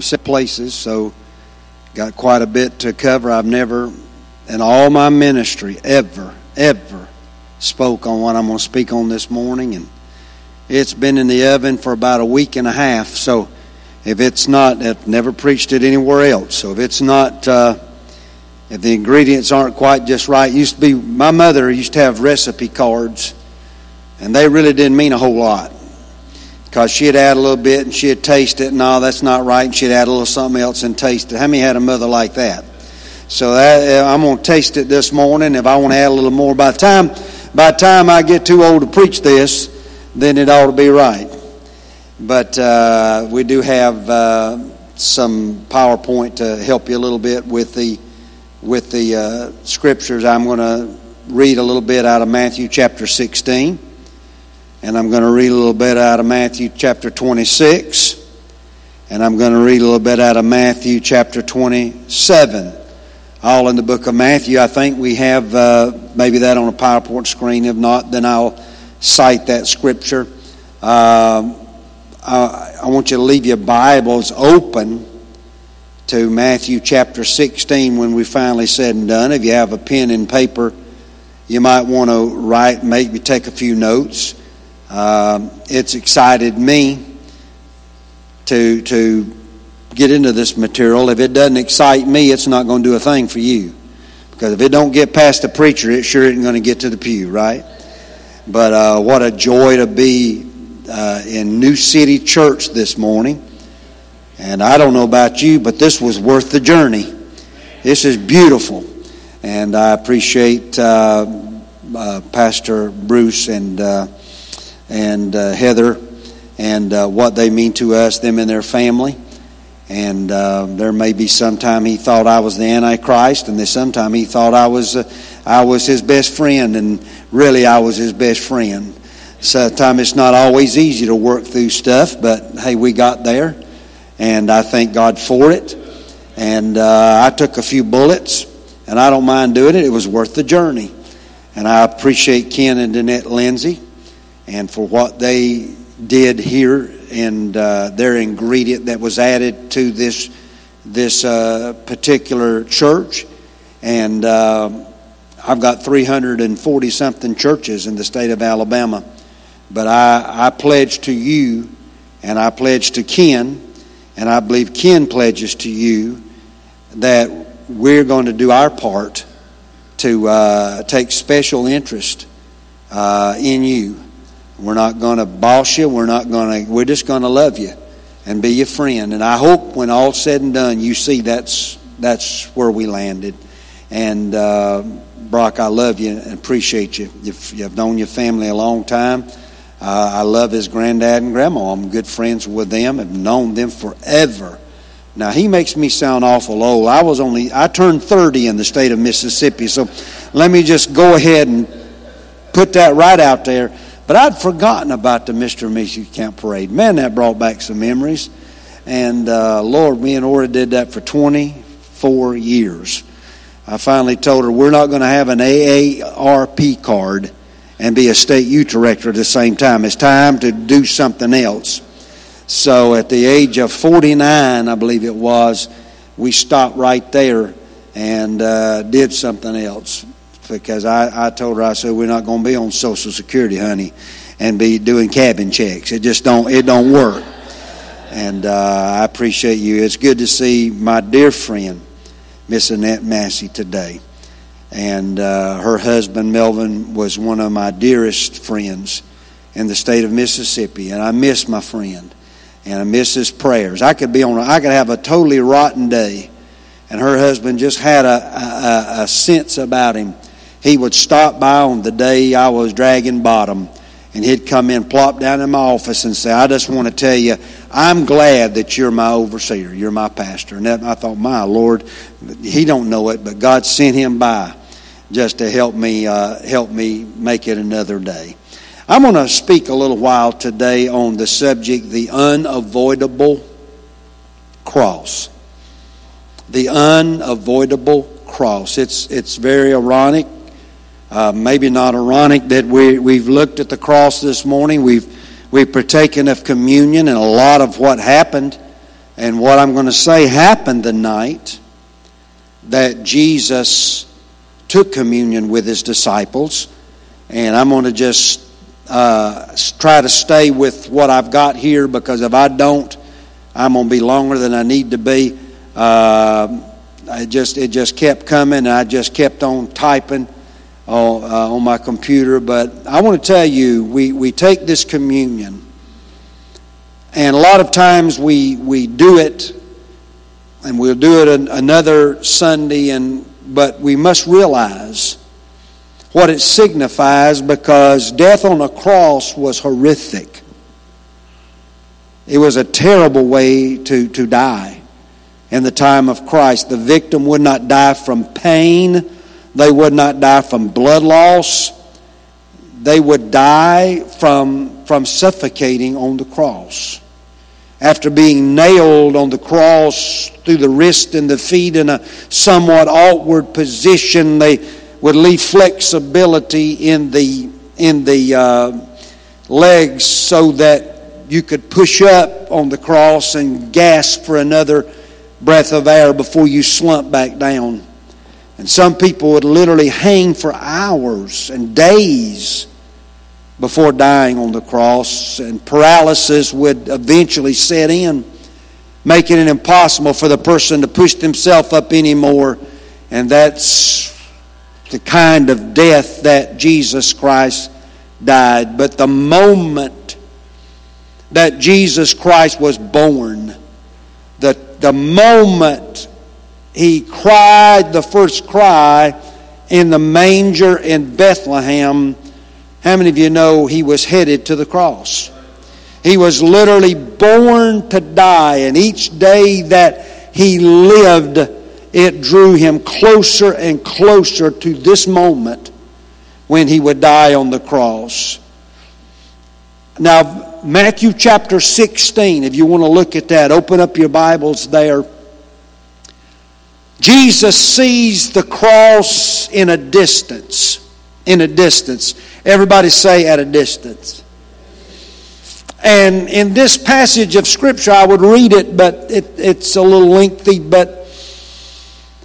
from places, so got quite a bit to cover. I've never, in all my ministry, ever, ever spoke on what I'm going to speak on this morning, and it's been in the oven for about a week and a half. So if it's not, I've never preached it anywhere else. So if it's not, uh, if the ingredients aren't quite just right, used to be my mother used to have recipe cards, and they really didn't mean a whole lot because she'd add a little bit and she'd taste it. No, that's not right. And she'd add a little something else and taste it. How many had a mother like that? So that, uh, I'm going to taste it this morning. If I want to add a little more, by the time by the time I get too old to preach this, then it ought to be right. But uh, we do have uh, some PowerPoint to help you a little bit with the with the uh, scriptures. I'm going to read a little bit out of Matthew chapter 16. And I'm going to read a little bit out of Matthew chapter 26. And I'm going to read a little bit out of Matthew chapter 27. All in the book of Matthew. I think we have uh, maybe that on a PowerPoint screen. If not, then I'll cite that scripture. Uh, I, I want you to leave your Bibles open to Matthew chapter 16 when we finally said and done. If you have a pen and paper, you might want to write, maybe take a few notes. Um, it's excited me to to get into this material. If it doesn't excite me, it's not going to do a thing for you. Because if it don't get past the preacher, it sure isn't going to get to the pew, right? But uh, what a joy to be uh, in New City Church this morning. And I don't know about you, but this was worth the journey. This is beautiful. And I appreciate uh, uh Pastor Bruce and uh, and uh, Heather and uh, what they mean to us, them and their family. And uh, there may be sometime he thought I was the Antichrist, and then sometime he thought I was uh, I was his best friend, and really I was his best friend. Sometimes it's not always easy to work through stuff, but hey, we got there, and I thank God for it. And uh, I took a few bullets, and I don't mind doing it. It was worth the journey, and I appreciate Ken and Danette Lindsay and for what they did here and uh, their ingredient that was added to this this uh, particular church. And uh, I've got 340 something churches in the state of Alabama. But I, I pledge to you, and I pledge to Ken, and I believe Ken pledges to you that we're going to do our part to uh, take special interest uh, in you we're not going to boss you. We're not going to. We're just going to love you and be your friend. And I hope when all's said and done, you see that's that's where we landed. And uh, Brock, I love you and appreciate you. You've, you've known your family a long time. Uh, I love his granddad and grandma. I'm good friends with them. I've known them forever. Now he makes me sound awful old. I was only I turned 30 in the state of Mississippi. So let me just go ahead and put that right out there. But I'd forgotten about the Mr. and Mrs. Camp Parade. Man, that brought back some memories. And uh, Lord, me and Ora did that for 24 years. I finally told her we're not going to have an AARP card and be a state youth director at the same time. It's time to do something else. So at the age of 49, I believe it was, we stopped right there and uh, did something else because I, I told her I said we're not going to be on Social Security, honey, and be doing cabin checks. It just don't it don't work. And uh, I appreciate you. It's good to see my dear friend, Miss Annette Massey, today. And uh, her husband, Melvin, was one of my dearest friends in the state of Mississippi. And I miss my friend. And I miss his prayers. I could be on, I could have a totally rotten day. And her husband just had a, a, a sense about him he would stop by on the day I was dragging bottom and he'd come in, plop down in my office, and say, I just want to tell you, I'm glad that you're my overseer, you're my pastor. And that, I thought, my Lord, he don't know it, but God sent him by just to help me, uh, help me make it another day. I'm going to speak a little while today on the subject, the unavoidable cross. The unavoidable cross. It's, it's very ironic uh, maybe not ironic that we, we've looked at the cross this morning. We've, we've partaken of communion and a lot of what happened And what I'm going to say happened the night that Jesus took communion with his disciples. And I'm going to just uh, try to stay with what I've got here because if I don't, I'm going to be longer than I need to be. Uh, I just it just kept coming, and I just kept on typing on, uh, on my computer. But I want to tell you, we, we take this communion, and a lot of times we we do it, and we'll do it an, another Sunday, and but we must realize what it signifies because death on a cross was horrific. It was a terrible way to, to die in the time of Christ. The victim would not die from pain, they would not die from blood loss, they would die from, from suffocating on the cross. After being nailed on the cross through the wrist and the feet in a somewhat awkward position, they would leave flexibility in the, in the uh, legs so that you could push up on the cross and gasp for another breath of air before you slump back down. And some people would literally hang for hours and days before dying on the cross, and paralysis would eventually set in, making it impossible for the person to push themselves up anymore. And that's the kind of death that Jesus Christ died. But the moment that Jesus Christ was born. The, the moment he cried the first cry in the manger in Bethlehem, how many of you know he was headed to the cross? He was literally born to die, and each day that he lived, it drew him closer and closer to this moment when he would die on the cross. Now, Matthew chapter 16, if you want to look at that, open up your Bibles there. Jesus sees the cross in a distance. In a distance. Everybody say at a distance. And in this passage of Scripture, I would read it, but it, it's a little lengthy, but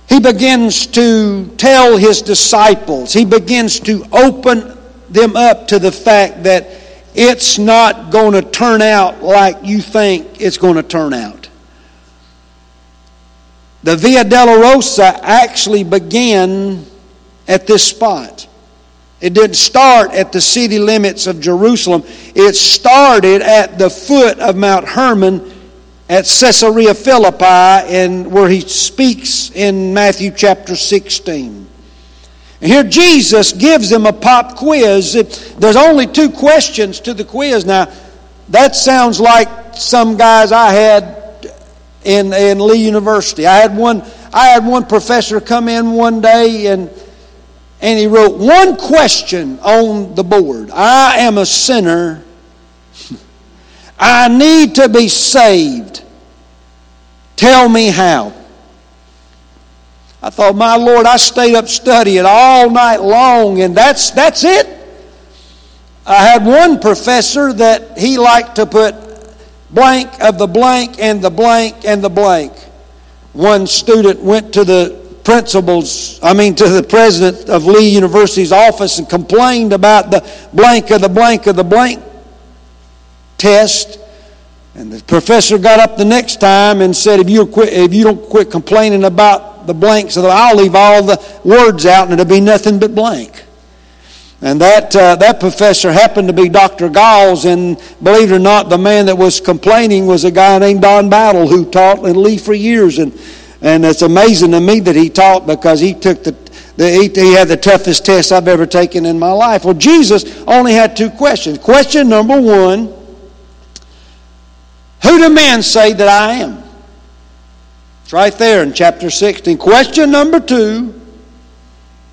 he begins to tell his disciples, he begins to open them up to the fact that it's not going to turn out like you think it's going to turn out. The Via Dolorosa actually began at this spot. It didn't start at the city limits of Jerusalem. It started at the foot of Mount Hermon at Caesarea Philippi, and where he speaks in Matthew chapter 16. And here Jesus gives them a pop quiz. There's only two questions to the quiz. Now, that sounds like some guys I had in, in Lee University. I had one I had one professor come in one day and and he wrote one question on the board. I am a sinner. I need to be saved. Tell me how. I thought, my Lord, I stayed up studying all night long, and that's, that's it. I had one professor that he liked to put blank of the blank and the blank and the blank. One student went to the principal's, I mean, to the president of Lee University's office and complained about the blank of the blank of the blank test. And the professor got up the next time and said, if you, quit, if you don't quit complaining about the blanks, I'll leave all the words out and it'll be nothing but blank. And that, uh, that professor happened to be Dr. Galls, and believe it or not, the man that was complaining was a guy named Don Battle who taught in Lee for years. And, and it's amazing to me that he taught because he took the, the he, he had the toughest test I've ever taken in my life. Well, Jesus only had two questions. Question number one Who do men say that I am? It's right there in chapter 16. Question number two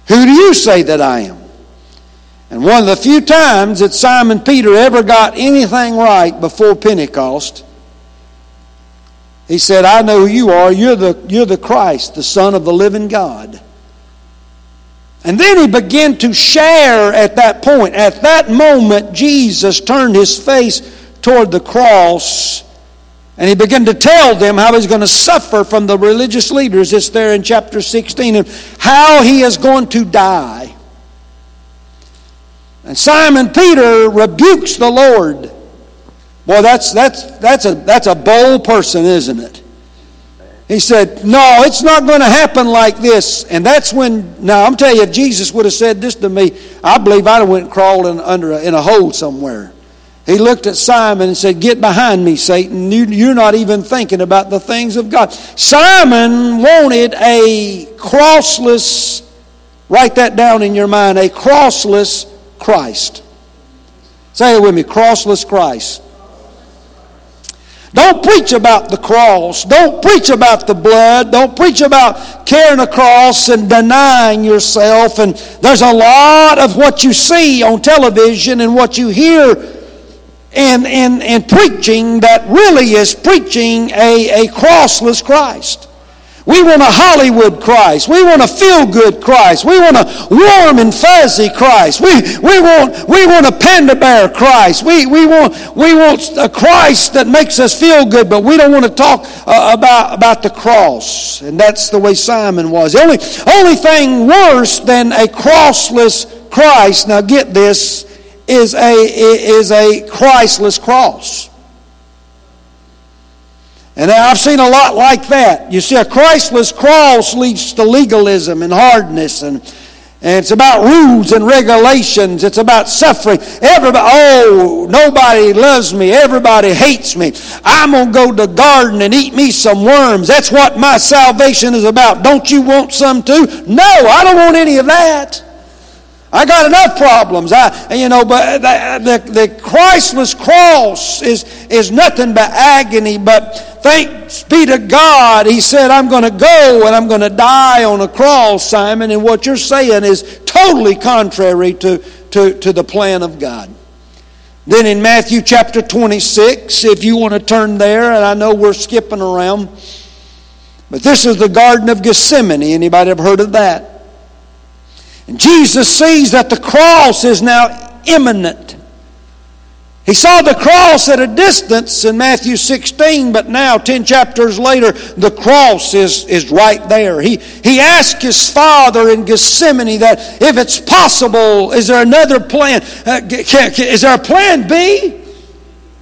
Who do you say that I am? And one of the few times that Simon Peter ever got anything right before Pentecost, he said, I know who you are. You're the, you're the Christ, the Son of the living God. And then he began to share at that point. At that moment, Jesus turned his face toward the cross And he began to tell them how he's going to suffer from the religious leaders. It's there in chapter 16, and how he is going to die. And Simon Peter rebukes the Lord. Boy, that's, that's, that's, a, that's a bold person, isn't it? He said, No, it's not going to happen like this. And that's when, now I'm telling you, if Jesus would have said this to me, I believe I'd have went crawling under a, in a hole somewhere. He looked at Simon and said, Get behind me, Satan. You, are not even thinking about the things of God. Simon wanted a crossless, write that down in your mind, a crossless Christ. Say it with me crossless Christ. Don't preach about the cross. Don't preach about the blood. Don't preach about carrying a cross and denying yourself. And there's a lot of what you see on television and what you hear in preaching that really is preaching a, a crossless Christ. We want a Hollywood Christ. We want a feel good Christ. We want a warm and fuzzy Christ. We, we, want, we want a panda bear Christ. We, we, want, we want a Christ that makes us feel good, but we don't want to talk uh, about, about the cross. And that's the way Simon was. The only, only thing worse than a crossless Christ, now get this, is a, is a Christless cross. And I've seen a lot like that. You see, a Christless cross leads to legalism and hardness, and, and it's about rules and regulations. It's about suffering. Everybody, oh, nobody loves me. Everybody hates me. I'm going to go to the garden and eat me some worms. That's what my salvation is about. Don't you want some too? No, I don't want any of that. I got enough problems. I, you know, but the, the, the Christless cross is, is nothing but agony. But thanks be to God, He said, I'm going to go and I'm going to die on a cross, Simon. And what you're saying is totally contrary to, to, to the plan of God. Then in Matthew chapter 26, if you want to turn there, and I know we're skipping around, but this is the Garden of Gethsemane. Anybody have heard of that? And Jesus sees that the cross is now imminent. He saw the cross at a distance in Matthew 16, but now, 10 chapters later, the cross is, is right there. He, he asked his father in Gethsemane that if it's possible, is there another plan? Uh, can, can, is there a plan B?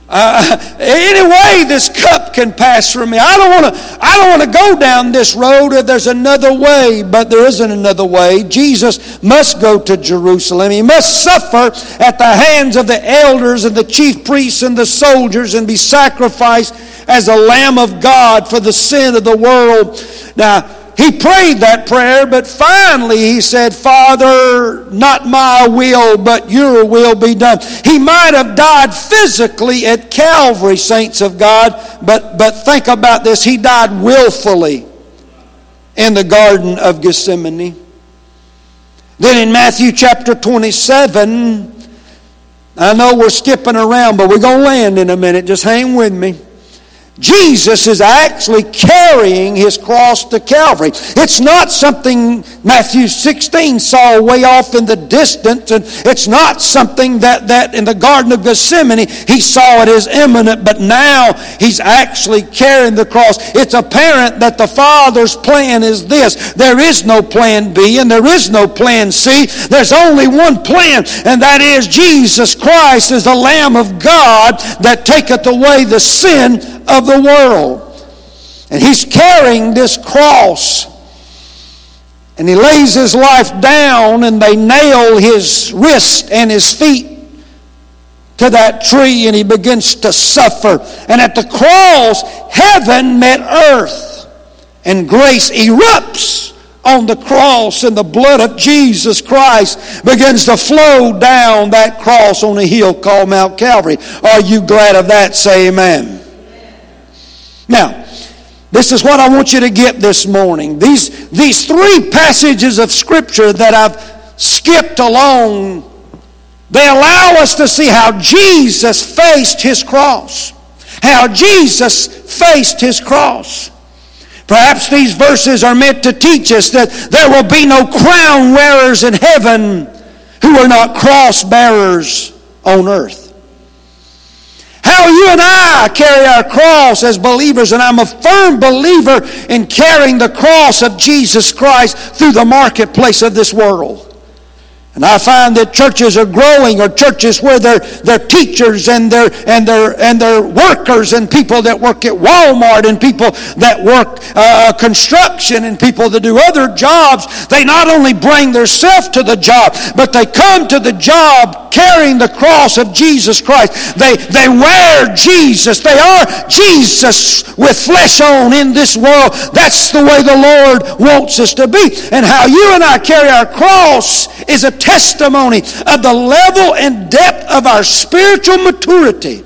Uh, any way this cup can pass from me. I don't want to. I don't want to go down this road if there's another way, but there isn't another way. Jesus must go to Jerusalem. He must suffer at the hands of the elders and the chief priests and the soldiers and be sacrificed as a lamb of God for the sin of the world. Now he prayed that prayer, but finally he said, Father, not my will, but your will be done. He might have died physically at Calvary, saints of God, but, but think about this. He died willfully in the Garden of Gethsemane. Then in Matthew chapter 27, I know we're skipping around, but we're going to land in a minute. Just hang with me. Jesus is actually carrying his cross to Calvary. It's not something Matthew 16 saw way off in the distance, and it's not something that, that in the Garden of Gethsemane he saw it as imminent, but now he's actually carrying the cross. It's apparent that the Father's plan is this there is no plan B and there is no plan C. There's only one plan, and that is Jesus Christ is the Lamb of God that taketh away the sin of the world. And he's carrying this cross. And he lays his life down, and they nail his wrist and his feet to that tree, and he begins to suffer. And at the cross, heaven met earth, and grace erupts on the cross, and the blood of Jesus Christ begins to flow down that cross on a hill called Mount Calvary. Are you glad of that? Say amen. Now, this is what I want you to get this morning. These, these three passages of Scripture that I've skipped along, they allow us to see how Jesus faced his cross. How Jesus faced his cross. Perhaps these verses are meant to teach us that there will be no crown wearers in heaven who are not cross bearers on earth. How you and I carry our cross as believers, and I'm a firm believer in carrying the cross of Jesus Christ through the marketplace of this world. And I find that churches are growing, or churches where their, their teachers and their, and, their, and their workers and people that work at Walmart and people that work uh, construction and people that do other jobs, they not only bring their self to the job, but they come to the job carrying the cross of Jesus Christ. They, they wear Jesus. They are Jesus with flesh on in this world. That's the way the Lord wants us to be. And how you and I carry our cross is a testimony of the level and depth of our spiritual maturity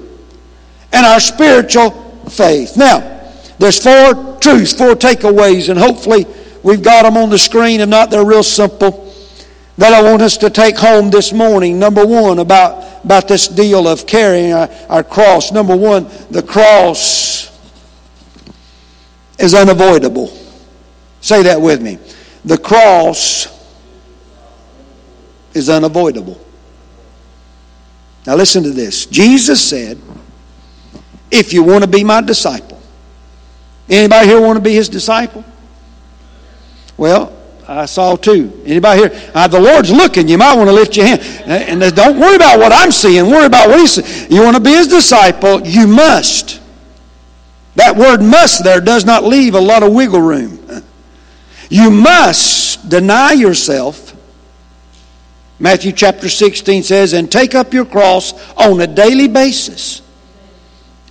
and our spiritual faith. Now, there's four truths, four takeaways, and hopefully we've got them on the screen. If not, they're real simple that I want us to take home this morning. Number one, about, about this deal of carrying our, our cross. Number one, the cross is unavoidable. Say that with me. The cross is unavoidable. Now listen to this. Jesus said, if you want to be my disciple. Anybody here want to be his disciple? Well, I saw two. Anybody here? Uh, the Lord's looking. You might want to lift your hand. And don't worry about what I'm seeing. Worry about what He's seeing. You want to be His disciple, you must. That word must there does not leave a lot of wiggle room. You must deny yourself Matthew chapter 16 says, And take up your cross on a daily basis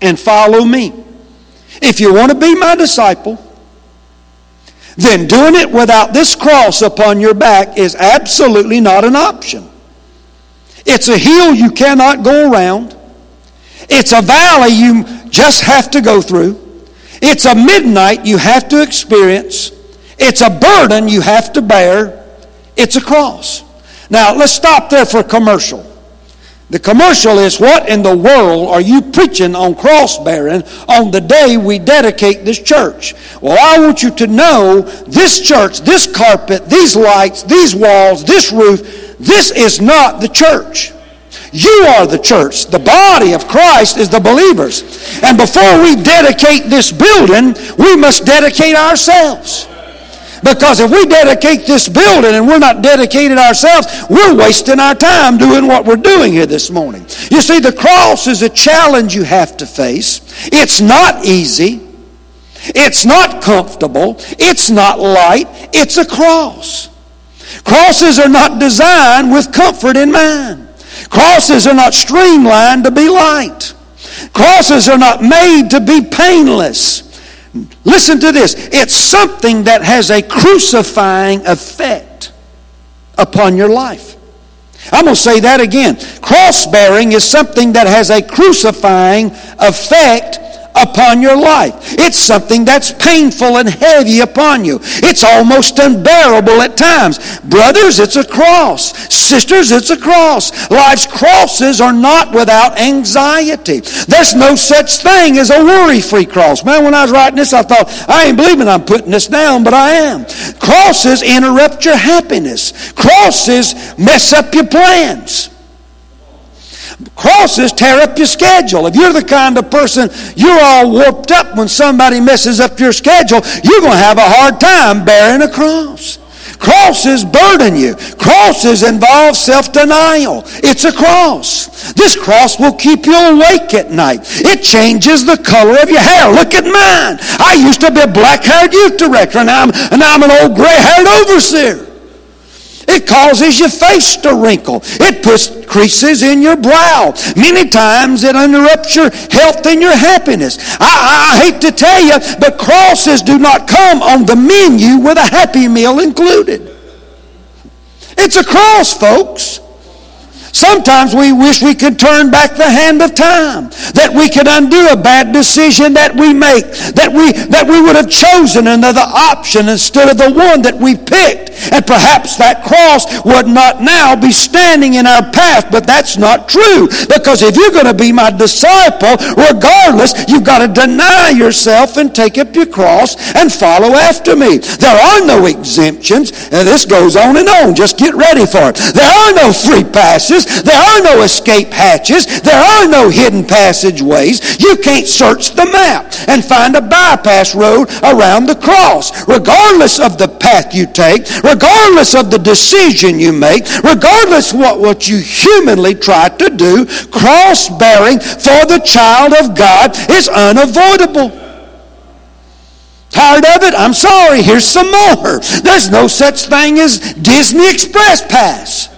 and follow me. If you want to be my disciple, then doing it without this cross upon your back is absolutely not an option. It's a hill you cannot go around. It's a valley you just have to go through. It's a midnight you have to experience. It's a burden you have to bear. It's a cross. Now, let's stop there for commercial. The commercial is what in the world are you preaching on cross bearing on the day we dedicate this church? Well, I want you to know this church, this carpet, these lights, these walls, this roof, this is not the church. You are the church. The body of Christ is the believers. And before we dedicate this building, we must dedicate ourselves. Because if we dedicate this building and we're not dedicated ourselves, we're wasting our time doing what we're doing here this morning. You see, the cross is a challenge you have to face. It's not easy. It's not comfortable. It's not light. It's a cross. Crosses are not designed with comfort in mind. Crosses are not streamlined to be light. Crosses are not made to be painless. Listen to this. It's something that has a crucifying effect upon your life. I'm going to say that again. Cross bearing is something that has a crucifying effect upon your life. It's something that's painful and heavy upon you. It's almost unbearable at times. Brothers, it's a cross. Sisters, it's a cross. Life's crosses are not without anxiety. There's no such thing as a worry-free cross. Man, when I was writing this, I thought, I ain't believing I'm putting this down, but I am. Crosses interrupt your happiness. Crosses mess up your plans. Crosses tear up your schedule. If you're the kind of person you're all warped up when somebody messes up your schedule, you're going to have a hard time bearing a cross. Crosses burden you. Crosses involve self-denial. It's a cross. This cross will keep you awake at night. It changes the color of your hair. Look at mine. I used to be a black-haired youth director, and I'm, and I'm an old gray-haired overseer. It causes your face to wrinkle. It puts creases in your brow. Many times it interrupts your health and your happiness. I, I, hate to tell you, but crosses do not come on the menu with a happy meal included. It's a cross, folks. Sometimes we wish we could turn back the hand of time, that we could undo a bad decision that we make, that we, that we would have chosen another option instead of the one that we picked. And perhaps that cross would not now be standing in our path, but that's not true. Because if you're going to be my disciple, regardless, you've got to deny yourself and take up your cross and follow after me. There are no exemptions. And this goes on and on. Just get ready for it. There are no free passes. There are no escape hatches. There are no hidden passageways. You can't search the map and find a bypass road around the cross. Regardless of the path you take, regardless of the decision you make, regardless what, what you humanly try to do, cross bearing for the child of God is unavoidable. Tired of it? I'm sorry. Here's some more. There's no such thing as Disney Express Pass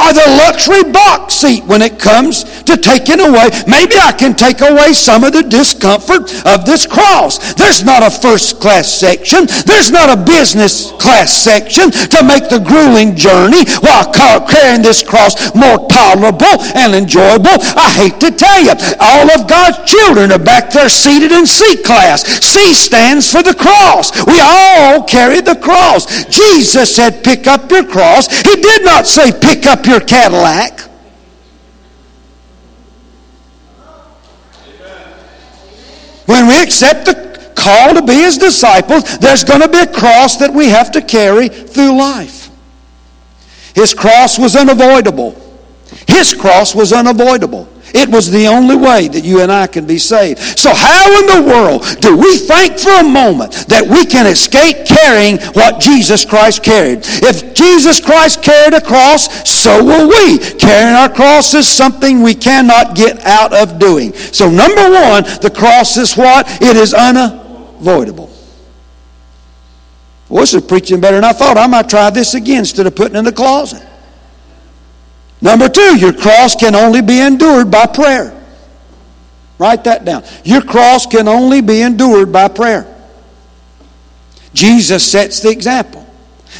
or the luxury box seat when it comes to taking away. Maybe I can take away some of the discomfort of this cross. There's not a first class section. There's not a business class section to make the grueling journey while carrying this cross more tolerable and enjoyable. I hate to tell you, all of God's children are back there seated in C class. C stands for the cross. We all carry the cross. Jesus said, pick up your cross. He did not say, pick up your Cadillac. When we accept the call to be his disciples, there's going to be a cross that we have to carry through life. His cross was unavoidable. His cross was unavoidable. It was the only way that you and I can be saved. So, how in the world do we think for a moment that we can escape carrying what Jesus Christ carried? If Jesus Christ carried a cross, so will we. Carrying our cross is something we cannot get out of doing. So, number one, the cross is what? It is unavoidable. Well, this is preaching better than I thought. I might try this again instead of putting in the closet. Number two, your cross can only be endured by prayer. Write that down. Your cross can only be endured by prayer. Jesus sets the example.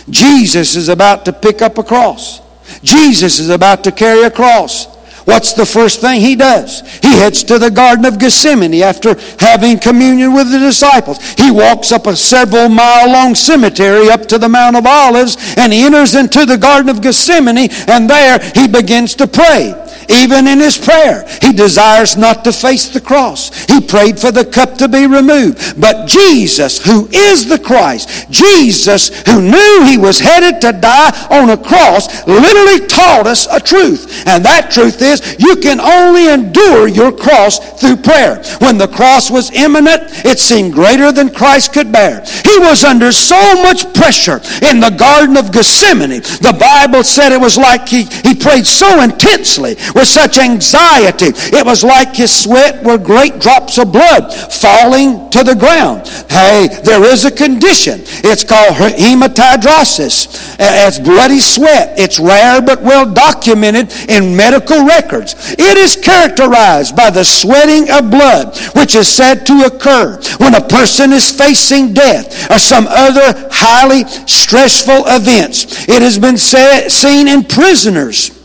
Jesus is about to pick up a cross. Jesus is about to carry a cross. What's the first thing he does? He heads to the Garden of Gethsemane after having communion with the disciples. He walks up a several mile long cemetery up to the Mount of Olives and he enters into the Garden of Gethsemane and there he begins to pray. Even in his prayer, he desires not to face the cross. He prayed for the cup to be removed. But Jesus, who is the Christ, Jesus, who knew he was headed to die on a cross, literally taught us a truth. And that truth is you can only endure your cross through prayer. When the cross was imminent, it seemed greater than Christ could bear. He was under so much pressure in the Garden of Gethsemane. The Bible said it was like he, he prayed so intensely with such anxiety. It was like his sweat were great drops of blood falling to the ground. Hey, there is a condition. It's called hematidrosis. It's bloody sweat. It's rare but well documented in medical records. It is characterized by the sweating of blood, which is said to occur when a person is facing death or some other highly stressful events. It has been said, seen in prisoners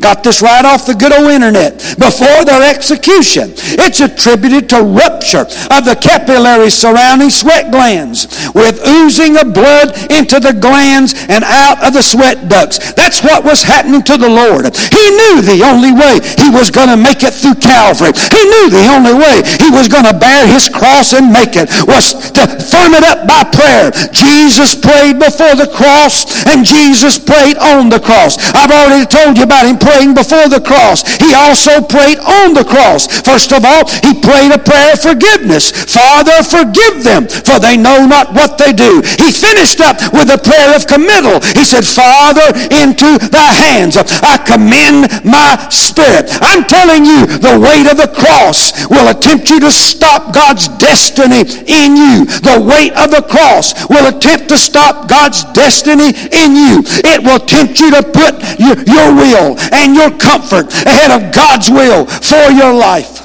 Got this right off the good old internet. Before their execution, it's attributed to rupture of the capillaries surrounding sweat glands with oozing of blood into the glands and out of the sweat ducts. That's what was happening to the Lord. He knew the only way he was going to make it through Calvary. He knew the only way he was going to bear his cross and make it was to firm it up by prayer. Jesus prayed before the cross and Jesus prayed on the cross. I've already told you about him praying before the cross. He also prayed on the cross. First of all, he prayed a prayer of forgiveness. Father, forgive them, for they know not what they do. He finished up with a prayer of committal. He said, Father, into thy hands I commend my spirit. I'm telling you, the weight of the cross will attempt you to stop God's destiny in you. The weight of the cross will attempt to stop God's destiny in you. It will tempt you to put your, your will and your comfort ahead of God's will for your life.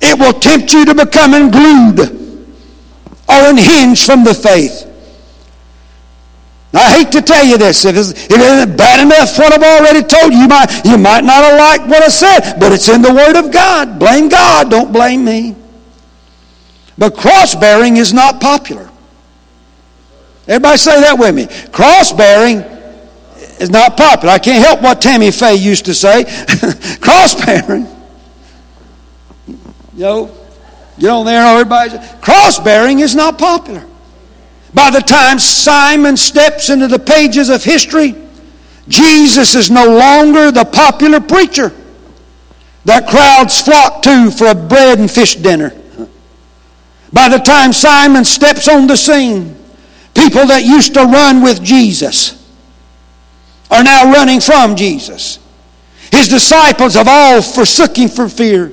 It will tempt you to become unglued or unhinged from the faith. I hate to tell you this. If, if it isn't bad enough what I've already told you, you might, you might not have liked what I said, but it's in the Word of God. Blame God, don't blame me. But cross bearing is not popular. Everybody say that with me. Cross bearing is not popular. I can't help what Tammy Faye used to say. cross bearing. You know, get on there, everybody. Cross bearing is not popular. By the time Simon steps into the pages of history, Jesus is no longer the popular preacher that crowds flock to for a bread and fish dinner. By the time Simon steps on the scene, people that used to run with Jesus are now running from Jesus. His disciples have all forsook him for fear.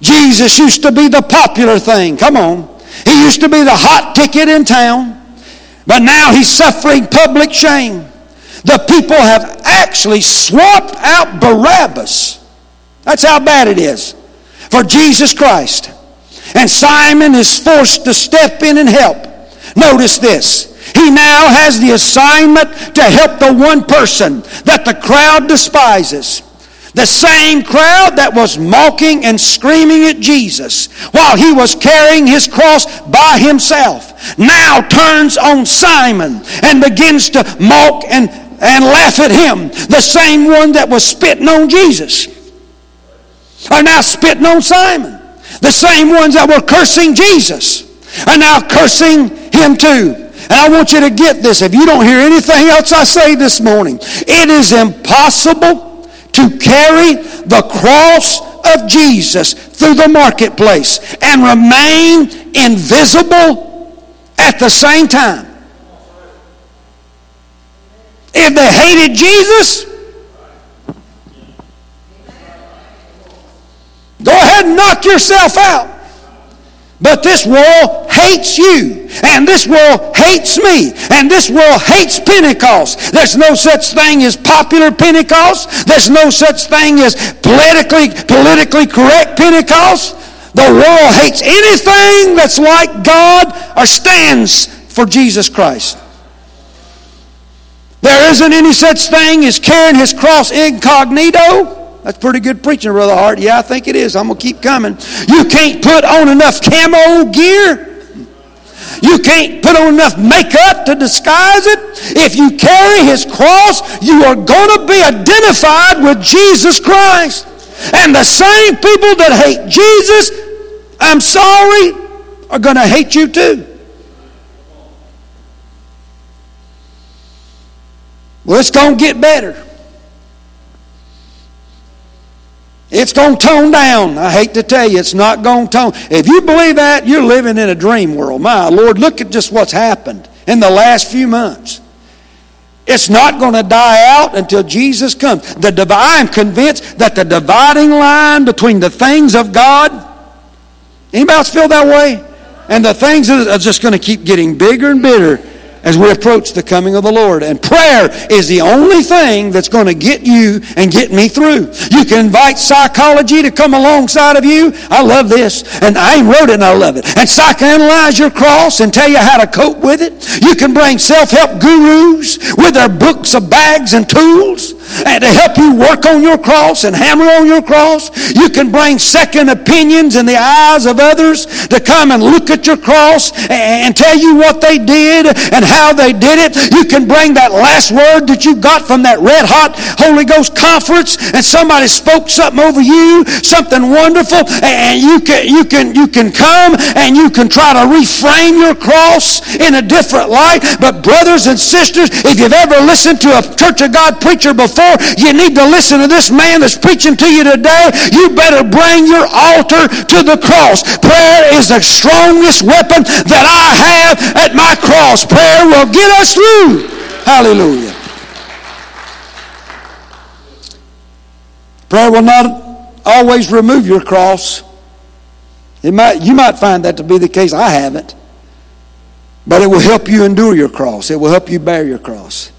Jesus used to be the popular thing. Come on. He used to be the hot ticket in town. But now he's suffering public shame. The people have actually swapped out Barabbas. That's how bad it is for Jesus Christ. And Simon is forced to step in and help. Notice this. He now has the assignment to help the one person that the crowd despises. The same crowd that was mocking and screaming at Jesus while he was carrying his cross by himself now turns on Simon and begins to mock and, and laugh at him. The same one that was spitting on Jesus are now spitting on Simon. The same ones that were cursing Jesus are now cursing him too. And I want you to get this. If you don't hear anything else I say this morning, it is impossible to carry the cross of Jesus through the marketplace and remain invisible at the same time. If they hated Jesus, go ahead and knock yourself out. But this world hates you, and this world hates me, and this world hates Pentecost. There's no such thing as popular Pentecost. There's no such thing as politically, politically correct Pentecost. The world hates anything that's like God or stands for Jesus Christ. There isn't any such thing as carrying his cross incognito. That's pretty good preaching, Brother Hart. Yeah, I think it is. I'm going to keep coming. You can't put on enough camo gear. You can't put on enough makeup to disguise it. If you carry his cross, you are going to be identified with Jesus Christ. And the same people that hate Jesus, I'm sorry, are going to hate you too. Well, it's going to get better. It's going to tone down. I hate to tell you, it's not going to tone. If you believe that, you're living in a dream world. My Lord, look at just what's happened in the last few months. It's not going to die out until Jesus comes. The, I'm convinced that the dividing line between the things of God, anybody else feel that way? And the things are just going to keep getting bigger and bigger as we approach the coming of the Lord. And prayer is the only thing that's going to get you and get me through. You can invite psychology to come alongside of you. I love this. And I wrote it and I love it. And psychoanalyze your cross and tell you how to cope with it. You can bring self-help gurus with their books of bags and tools and to help you work on your cross and hammer on your cross. You can bring second opinions in the eyes of others to come and look at your cross and tell you what they did and how they did it. You can bring that last word that you got from that red hot Holy Ghost conference and somebody spoke something over you, something wonderful, and you can you can you can come and you can try to reframe your cross in a different light. But brothers and sisters, if you've ever listened to a Church of God preacher before, you need to listen to this man that's preaching to you today. You better bring your altar to the cross. Prayer is the strongest weapon that I have at my cross. Prayer will get us through. Hallelujah. Prayer will not always remove your cross. It might, you might find that to be the case. I haven't. But it will help you endure your cross. It will help you bear your cross.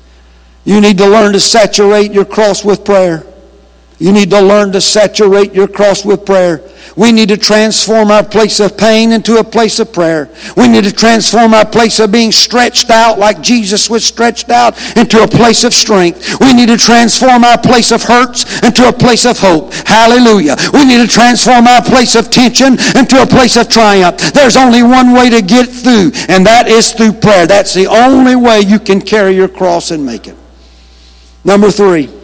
You need to learn to saturate your cross with prayer. You need to learn to saturate your cross with prayer. We need to transform our place of pain into a place of prayer. We need to transform our place of being stretched out like Jesus was stretched out into a place of strength. We need to transform our place of hurts into a place of hope. Hallelujah. We need to transform our place of tension into a place of triumph. There's only one way to get through, and that is through prayer. That's the only way you can carry your cross and make it. Number three.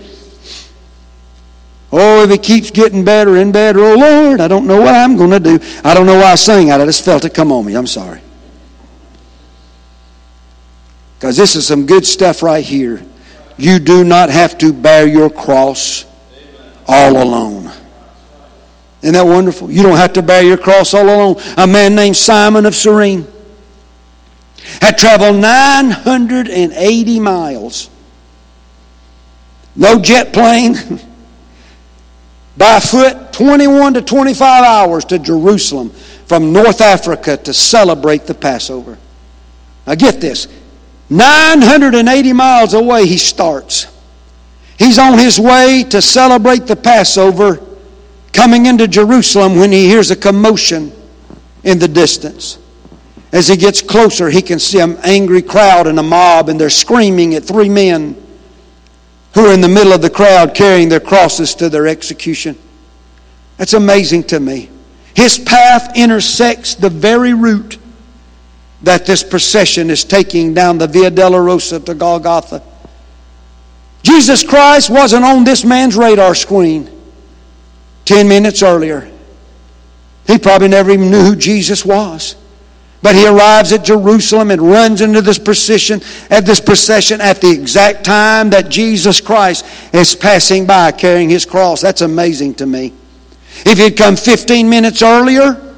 Oh, if it keeps getting better and better, oh Lord, I don't know what I'm going to do. I don't know why I sang it. I just felt it come on me. I'm sorry. Because this is some good stuff right here. You do not have to bear your cross all alone. Isn't that wonderful? You don't have to bear your cross all alone. A man named Simon of Cyrene had traveled 980 miles. No jet plane. By foot, 21 to 25 hours to Jerusalem from North Africa to celebrate the Passover. Now get this 980 miles away, he starts. He's on his way to celebrate the Passover, coming into Jerusalem when he hears a commotion in the distance. As he gets closer, he can see an angry crowd and a mob, and they're screaming at three men who are in the middle of the crowd carrying their crosses to their execution. That's amazing to me. His path intersects the very route that this procession is taking down the Via della Dolorosa to Golgotha. Jesus Christ wasn't on this man's radar screen 10 minutes earlier. He probably never even knew who Jesus was. But he arrives at Jerusalem and runs into this procession at this procession at the exact time that Jesus Christ is passing by carrying his cross. That's amazing to me. If he'd come 15 minutes earlier,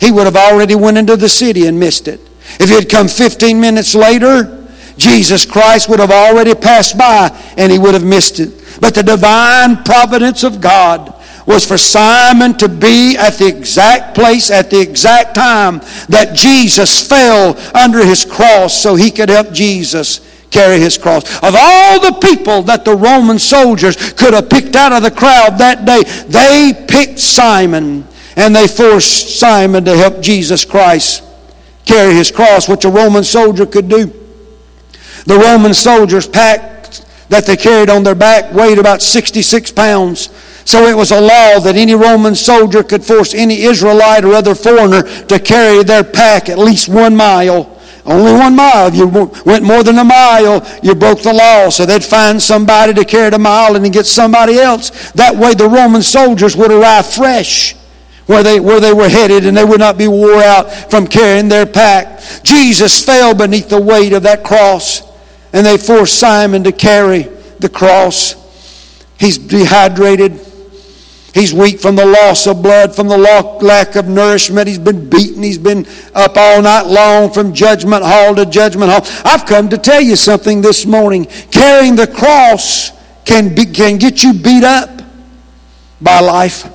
he would have already went into the city and missed it. If he had come 15 minutes later, Jesus Christ would have already passed by and he would have missed it. But the divine providence of God was for Simon to be at the exact place at the exact time that Jesus fell under his cross so he could help Jesus carry his cross. Of all the people that the Roman soldiers could have picked out of the crowd that day, they picked Simon and they forced Simon to help Jesus Christ carry his cross, which a Roman soldier could do. The Roman soldiers' pack that they carried on their back weighed about 66 pounds. So it was a law that any Roman soldier could force any Israelite or other foreigner to carry their pack at least one mile. Only one mile. If you went more than a mile, you broke the law. So they'd find somebody to carry it a mile and then get somebody else. That way the Roman soldiers would arrive fresh where they, where they were headed and they would not be wore out from carrying their pack. Jesus fell beneath the weight of that cross and they forced Simon to carry the cross. He's dehydrated. He's weak from the loss of blood, from the lack of nourishment. He's been beaten. He's been up all night long from judgment hall to judgment hall. I've come to tell you something this morning. Carrying the cross can, be, can get you beat up by life.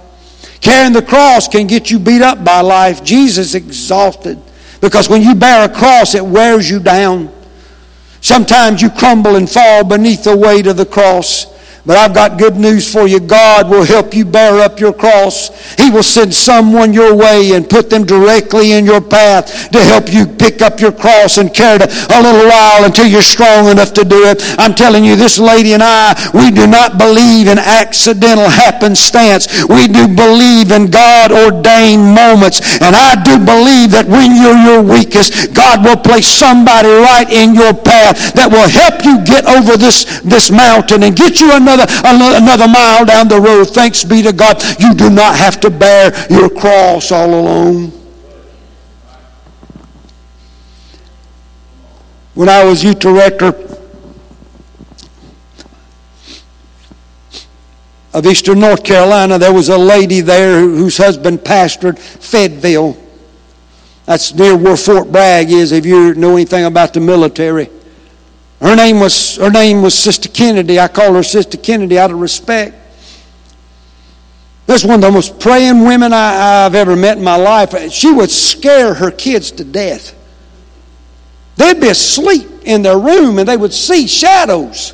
Carrying the cross can get you beat up by life. Jesus exalted. Because when you bear a cross, it wears you down. Sometimes you crumble and fall beneath the weight of the cross. But I've got good news for you. God will help you bear up your cross. He will send someone your way and put them directly in your path to help you pick up your cross and carry it a little while until you're strong enough to do it. I'm telling you, this lady and I, we do not believe in accidental happenstance. We do believe in God ordained moments. And I do believe that when you're your weakest, God will place somebody right in your path that will help you get over this, this mountain and get you another another, another mile down the road. Thanks be to God. You do not have to bear your cross all alone. When I was youth director of Eastern North Carolina, there was a lady there whose husband pastored Fayetteville. That's near where Fort Bragg is, if you know anything about the military. Her name was her name was Sister Kennedy. I call her Sister Kennedy out of respect. That's one of the most praying women I, have ever met in my life. She would scare her kids to death. They'd be asleep in their room and they would see shadows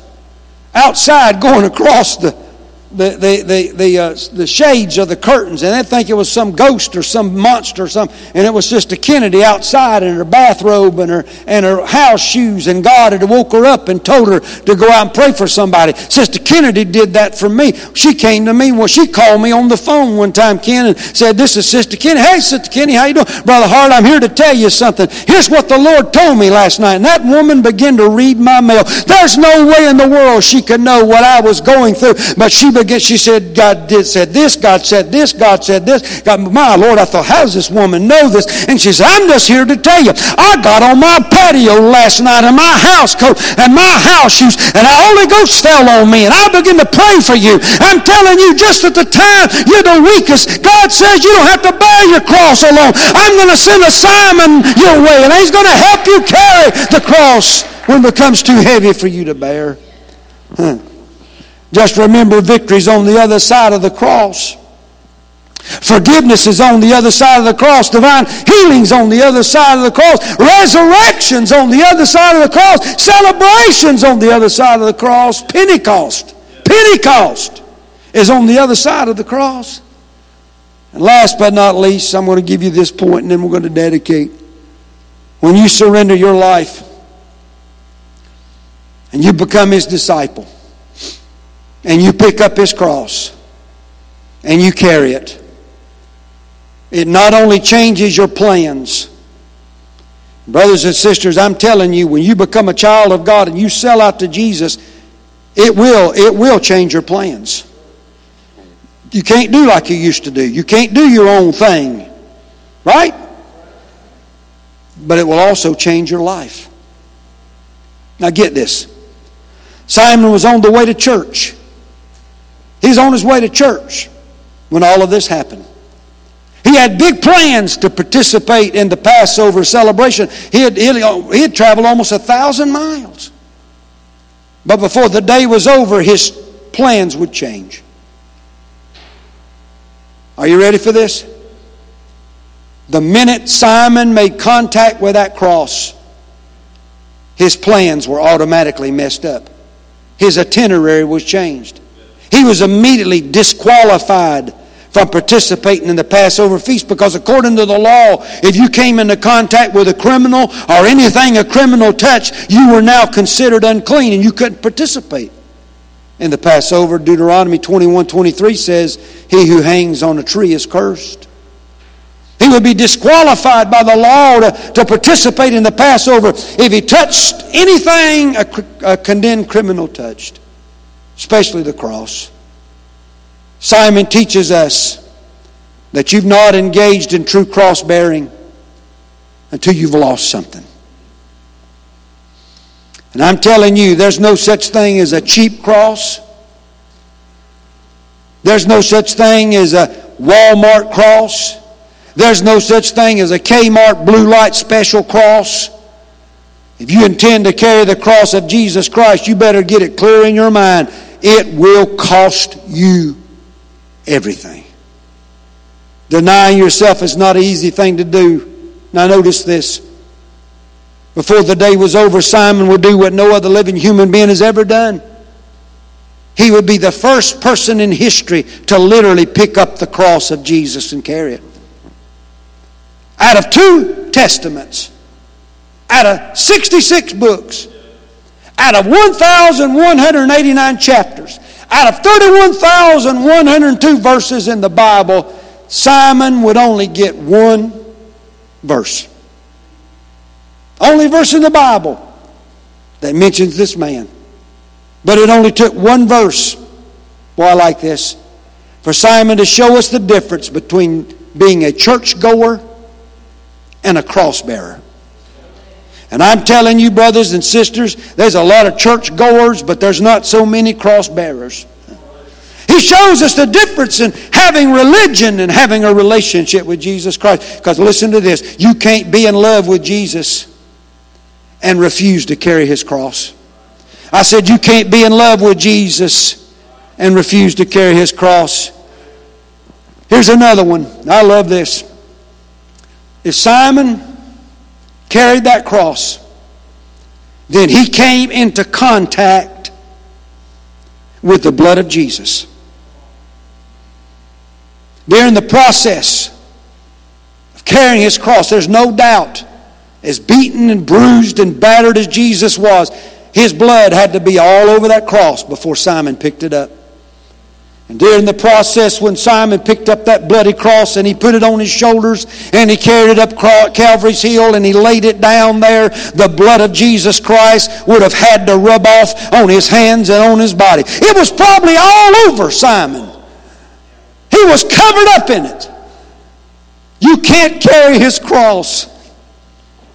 outside going across the, the, the, the, the, uh, the shades of the curtains, and they'd think it was some ghost or some monster or something, and it was Sister Kennedy outside in her bathrobe and her, and her house shoes, and God had woke her up and told her to go out and pray for somebody. Sister Kennedy did that for me. She came to me, well, she called me on the phone one time, Ken, and said, This is Sister Kenny. Hey, Sister Kenny, how you doing? Brother Hart, I'm here to tell you something. Here's what the Lord told me last night. And that woman began to read my mail. There's no way in the world she could know what I was going through. But she began, she said, God did said this, God said this, God said this. God, my Lord, I thought, how does this woman know this? And she said, I'm just here to tell you. I got on my patio last night in my house coat and my house shoes, and the Holy Ghost fell on me, and I began to pray for you. I'm telling you, just at the time you're the weakest, God says you don't have to bear your cross alone. I'm going to send a Simon your way, and he's going to help you carry the cross when it becomes too heavy for you to bear. Huh. Just remember victory's on the other side of the cross. Forgiveness is on the other side of the cross. Divine healing's on the other side of the cross. Resurrection's on the other side of the cross. Celebration's on the other side of the cross. Pentecost. Pentecost is on the other side of the cross. And last but not least, I'm going to give you this point and then we're going to dedicate. When you surrender your life and you become his disciple and you pick up his cross and you carry it, it not only changes your plans, brothers and sisters, I'm telling you, when you become a child of God and you sell out to Jesus, it will, it will change your plans. You can't do like you used to do. You can't do your own thing. Right? But it will also change your life. Now get this. Simon was on the way to church. He's on his way to church when all of this happened. He had big plans to participate in the Passover celebration. He had, he had traveled almost a thousand miles. But before the day was over, his plans would change. Are you ready for this? The minute Simon made contact with that cross, his plans were automatically messed up. His itinerary was changed. He was immediately disqualified from participating in the Passover feast because according to the law, if you came into contact with a criminal or anything a criminal touched, you were now considered unclean and you couldn't participate in the Passover. Deuteronomy 21 23 says, He who hangs on a tree is cursed. He would be disqualified by the law to, to participate in the Passover if he touched anything a, a condemned criminal touched, especially the cross. Simon teaches us that you've not engaged in true cross bearing until you've lost something. And I'm telling you, there's no such thing as a cheap cross. There's no such thing as a Walmart cross. There's no such thing as a Kmart blue light special cross. If you intend to carry the cross of Jesus Christ, you better get it clear in your mind. It will cost you everything. Denying yourself is not an easy thing to do. Now, notice this. Before the day was over, Simon would do what no other living human being has ever done. He would be the first person in history to literally pick up the cross of Jesus and carry it. Out of two testaments, out of 66 books, out of 1,189 chapters, out of 31,102 verses in the Bible, Simon would only get one verse. Only verse in the Bible that mentions this man. But it only took one verse. Boy, I like this. For Simon to show us the difference between being a churchgoer and a cross bearer. And I'm telling you, brothers and sisters, there's a lot of church goers, but there's not so many cross bearers. He shows us the difference in having religion and having a relationship with Jesus Christ. Because listen to this you can't be in love with Jesus and refuse to carry his cross. I said, You can't be in love with Jesus and refuse to carry his cross. Here's another one. I love this. Is Simon carried that cross, then he came into contact with the blood of Jesus. During the process of carrying his cross, there's no doubt, as beaten and bruised and battered as Jesus was, his blood had to be all over that cross before Simon picked it up. And during the process, when Simon picked up that bloody cross and he put it on his shoulders and he carried it up Calvary's hill and he laid it down there, the blood of Jesus Christ would have had to rub off on his hands and on his body. It was probably all over Simon. He was covered up in it. You can't carry his cross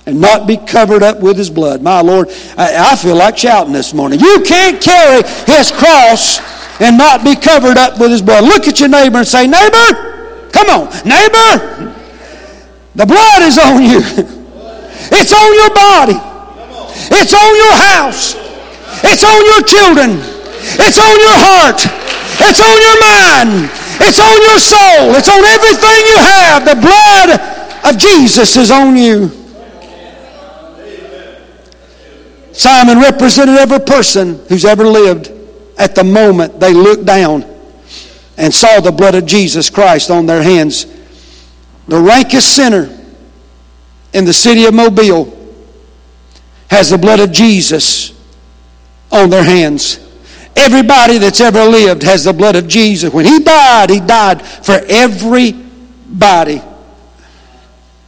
and not be covered up with his blood. My Lord, I, I feel like shouting this morning. You can't carry his cross and not be covered up with his blood. Look at your neighbor and say, Neighbor, come on, neighbor, the blood is on you. It's on your body. It's on your house. It's on your children. It's on your heart. It's on your mind. It's on your soul. It's on everything you have. The blood of Jesus is on you. Simon represented every person who's ever lived at the moment they looked down and saw the blood of Jesus Christ on their hands. The rankest sinner in the city of Mobile has the blood of Jesus on their hands. Everybody that's ever lived has the blood of Jesus. When he died, he died for everybody.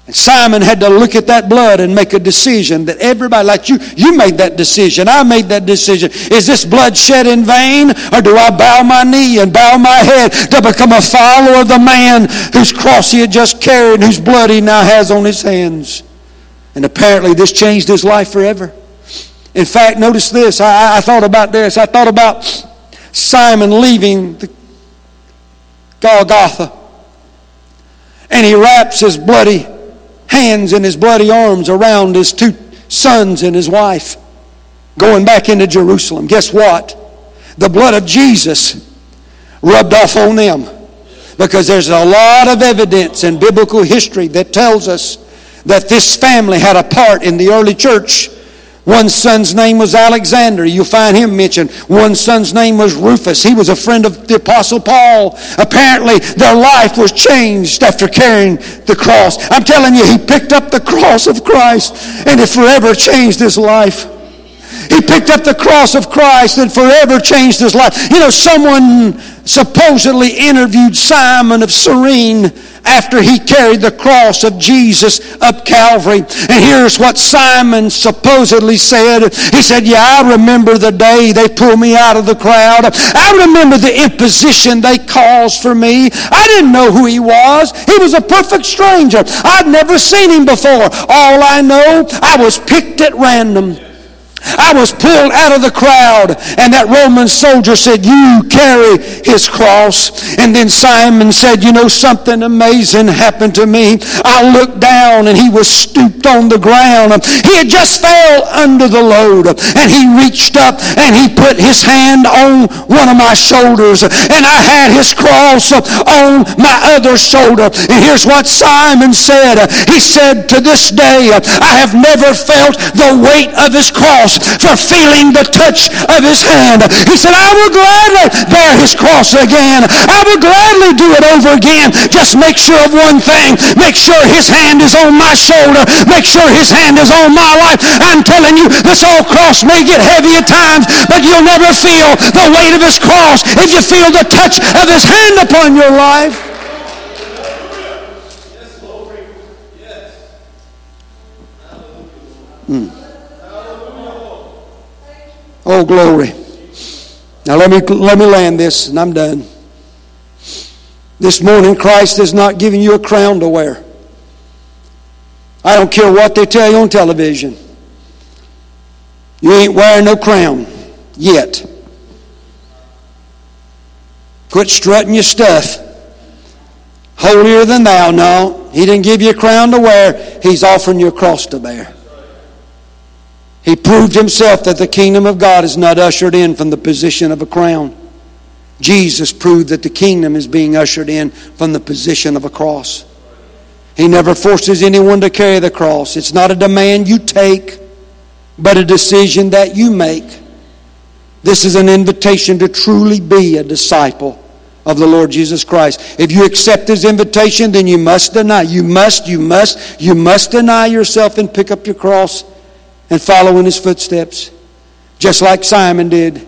And Simon had to look at that blood and make a decision that everybody, like you, you made that decision. I made that decision. Is this blood shed in vain? Or do I bow my knee and bow my head to become a follower of the man whose cross he had just carried whose blood he now has on his hands? And apparently this changed his life forever. In fact, notice this. I, I thought about this. I thought about Simon leaving the Golgotha. And he wraps his bloody hands and his bloody arms around his two sons and his wife going back into Jerusalem. Guess what? The blood of Jesus rubbed off on them because there's a lot of evidence in biblical history that tells us that this family had a part in the early church one son's name was Alexander. You'll find him mentioned. One son's name was Rufus. He was a friend of the Apostle Paul. Apparently, their life was changed after carrying the cross. I'm telling you, he picked up the cross of Christ and it forever changed his life. He picked up the cross of Christ and forever changed his life. You know, someone supposedly interviewed Simon of Cyrene after he carried the cross of Jesus up Calvary. And here's what Simon supposedly said. He said, Yeah, I remember the day they pulled me out of the crowd. I remember the imposition they caused for me. I didn't know who he was. He was a perfect stranger. I'd never seen him before. All I know, I was picked at random. I was pulled out of the crowd, and that Roman soldier said, You carry his cross. And then Simon said, You know, something amazing happened to me. I looked down, and he was stooped on the ground. He had just fell under the load, and he reached up and he put his hand on one of my shoulders, and I had his cross on my other shoulder. And here's what Simon said He said, To this day, I have never felt the weight of his cross for feeling the touch of his hand. He said, I will gladly bear his cross again. I will gladly do it over again. Just make sure of one thing. Make sure his hand is on my shoulder. Make sure his hand is on my life. I'm telling you, this old cross may get heavy at times, but you'll never feel the weight of his cross if you feel the touch of his hand upon your life. Hmm. Oh, glory. Now let me, let me land this and I'm done. This morning, Christ is not giving you a crown to wear. I don't care what they tell you on television. You ain't wearing no crown yet. Quit strutting your stuff. Holier than thou. No, he didn't give you a crown to wear. He's offering you a cross to bear. He proved himself that the kingdom of God is not ushered in from the position of a crown. Jesus proved that the kingdom is being ushered in from the position of a cross. He never forces anyone to carry the cross. It's not a demand you take, but a decision that you make. This is an invitation to truly be a disciple of the Lord Jesus Christ. If you accept his invitation, then you must deny. You must, you must, you must deny yourself and pick up your cross and follow in his footsteps. just like Simon did.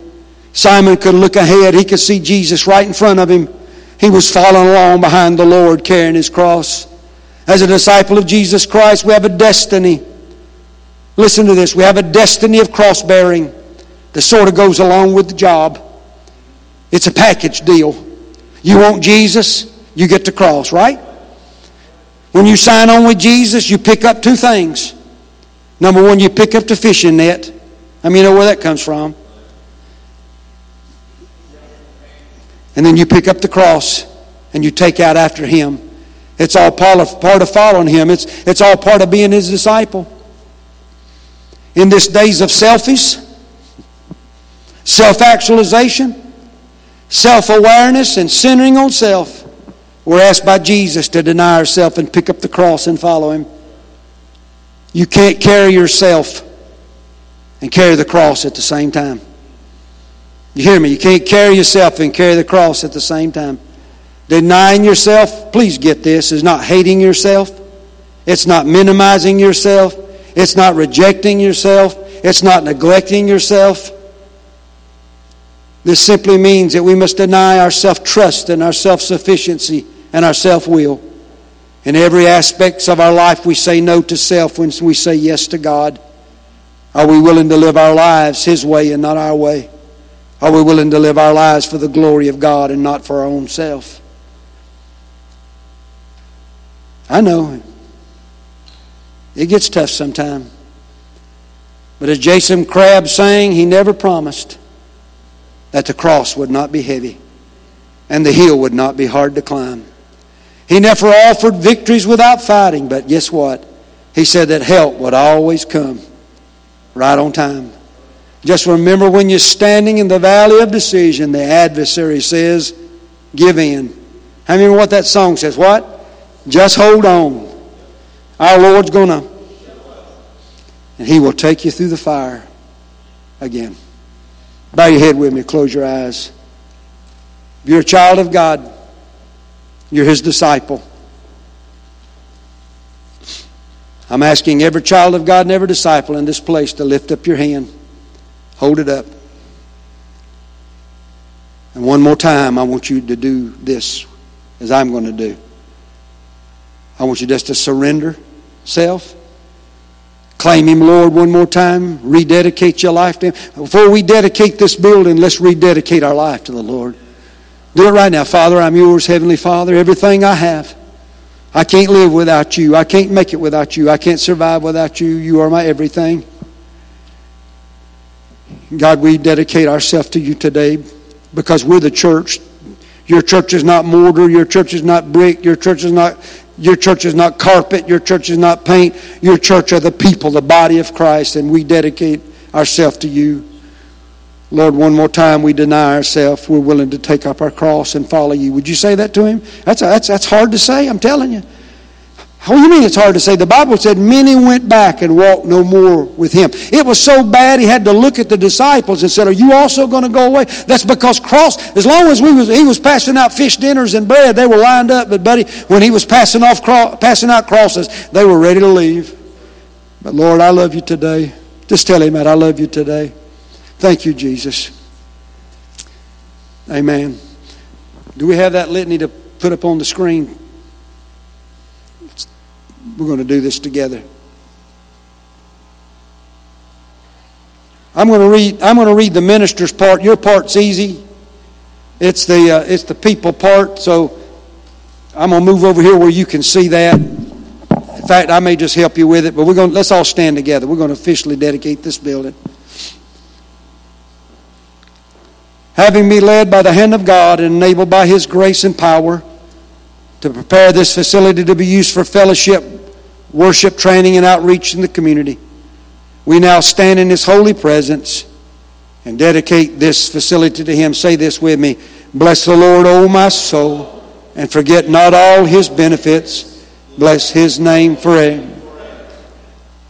Simon could look ahead. He could see Jesus right in front of him. He was following along behind the Lord carrying his cross. As a disciple of Jesus Christ, we have a destiny. Listen to this. We have a destiny of cross bearing that sort of goes along with the job. It's a package deal. You want Jesus, you get the cross, right? When you sign on with Jesus, you pick up two things. Number one, you pick up the fishing net. I mean, you know where that comes from. And then you pick up the cross and you take out after him. It's all part of, part of following him. It's, it's all part of being his disciple. In this days of selfies, self-actualization, self-awareness, and centering on self, we're asked by Jesus to deny ourselves and pick up the cross and follow him. You can't carry yourself and carry the cross at the same time. You hear me? You can't carry yourself and carry the cross at the same time. Denying yourself, please get this, is not hating yourself. It's not minimizing yourself. It's not rejecting yourself. It's not neglecting yourself. This simply means that we must deny our self trust and our self sufficiency and our self will. In every aspect of our life, we say no to self when we say yes to God. Are we willing to live our lives His way and not our way? Are we willing to live our lives for the glory of God and not for our own self? I know it gets tough sometimes. But as Jason Crabb sang, he never promised that the cross would not be heavy and the hill would not be hard to climb. He never offered victories without fighting, but guess what? He said that help would always come right on time. Just remember when you're standing in the valley of decision, the adversary says, Give in. How many remember what that song says? What? Just hold on. Our Lord's going to, and He will take you through the fire again. Bow your head with me, close your eyes. If you're a child of God, you're His disciple. I'm asking every child of God and every disciple in this place to lift up your hand. Hold it up. And one more time, I want you to do this as I'm going to do. I want you just to surrender self. Claim Him, Lord, one more time. Rededicate your life to Him. Before we dedicate this building, let's rededicate our life to the Lord. Do it right now. Father, I'm yours, Heavenly Father. Everything I have. I can't live without you. I can't make it without you. I can't survive without you. You are my everything. God, we dedicate ourselves to you today because we're the church. Your church is not mortar. Your church is not brick. Your church is not your church is not carpet. Your church is not paint. Your church are the people, the body of Christ, and we dedicate ourselves to you. Lord, one more time, we deny ourselves. We're willing to take up our cross and follow you. Would you say that to him? That's, that's, that's hard to say, I'm telling you. What do you mean it's hard to say? The Bible said many went back and walked no more with him. It was so bad he had to look at the disciples and said, Are you also going to go away? That's because cross, as long as we was, he was passing out fish dinners and bread, they were lined up. But buddy, when he was passing off passing out crosses, they were ready to leave. But Lord, I love you today. Just tell him that I love you today. Thank you, Jesus. Amen. Do we have that litany to put up on the screen? We're going to do this together. I'm going to read. I'm going to read the minister's part. Your part's easy. It's the uh, it's the people part. So I'm going to move over here where you can see that. In fact, I may just help you with it. But we're going. Let's all stand together. We're going to officially dedicate this building. Having been led by the hand of God and enabled by His grace and power to prepare this facility to be used for fellowship worship, training, and outreach in the community. We now stand in His holy presence and dedicate this facility to Him. Say this with me Bless the Lord, O my soul, and forget not all His benefits. Bless His name forever.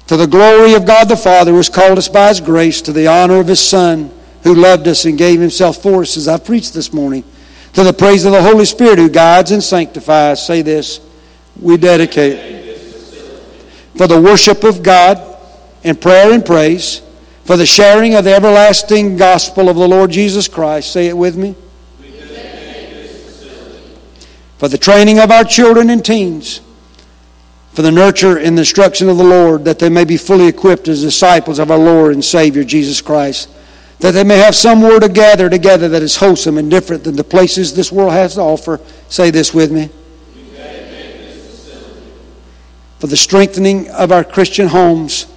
To the glory of God the Father, who has called us by His grace, to the honor of His Son, who loved us and gave Himself for us, as I preached this morning. To the praise of the Holy Spirit, who guides and sanctifies. Say this we dedicate for the worship of God and prayer and praise, for the sharing of the everlasting gospel of the Lord Jesus Christ. Say it with me. For the training of our children and teens, for the nurture and instruction of the Lord, that they may be fully equipped as disciples of our Lord and Savior Jesus Christ, that they may have somewhere to gather together that is wholesome and different than the places this world has to offer. Say this with me. For the strengthening of our Christian homes,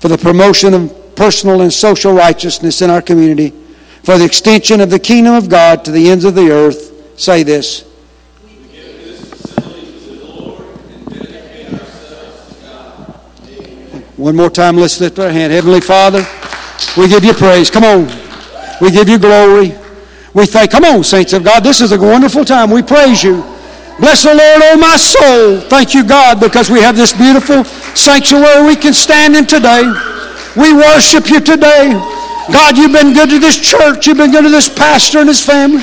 for the promotion of personal and social righteousness in our community, for the extension of the kingdom of God to the ends of the earth. Say this. One more time, let's lift our hand. Heavenly Father, we give you praise. Come on. We give you glory. We thank, come on, saints of God. This is a wonderful time. We praise you. Bless the Lord, oh my soul. Thank you, God, because we have this beautiful sanctuary we can stand in today. We worship you today. God, you've been good to this church. You've been good to this pastor and his family.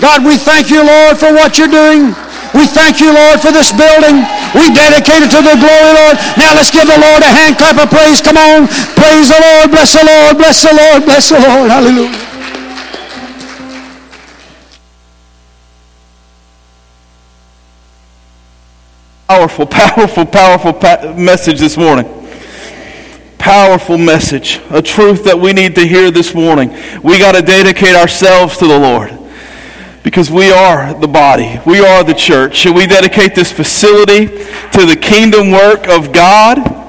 God, we thank you, Lord, for what you're doing. We thank you, Lord, for this building. We dedicate it to the glory, Lord. Now let's give the Lord a hand clap of praise. Come on. Praise the Lord. Bless the Lord. Bless the Lord. Bless the Lord. Hallelujah. Powerful, powerful, powerful message this morning. Powerful message. A truth that we need to hear this morning. We got to dedicate ourselves to the Lord because we are the body. We are the church. And we dedicate this facility to the kingdom work of God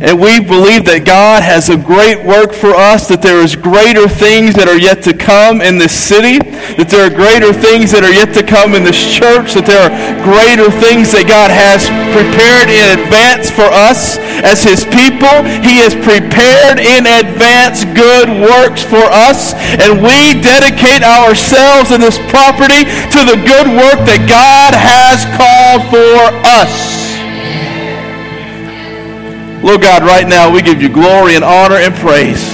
and we believe that God has a great work for us, that there is greater things that are yet to come in this city, that there are greater things that are yet to come in this church, that there are greater things that God has prepared in advance for us as his people. He has prepared in advance good works for us, and we dedicate ourselves in this property to the good work that God has called for us. Lord God, right now we give you glory and honor and praise.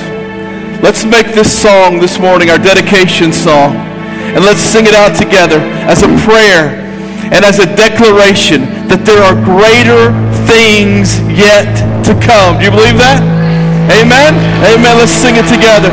Let's make this song this morning our dedication song. And let's sing it out together as a prayer and as a declaration that there are greater things yet to come. Do you believe that? Amen? Amen. Let's sing it together.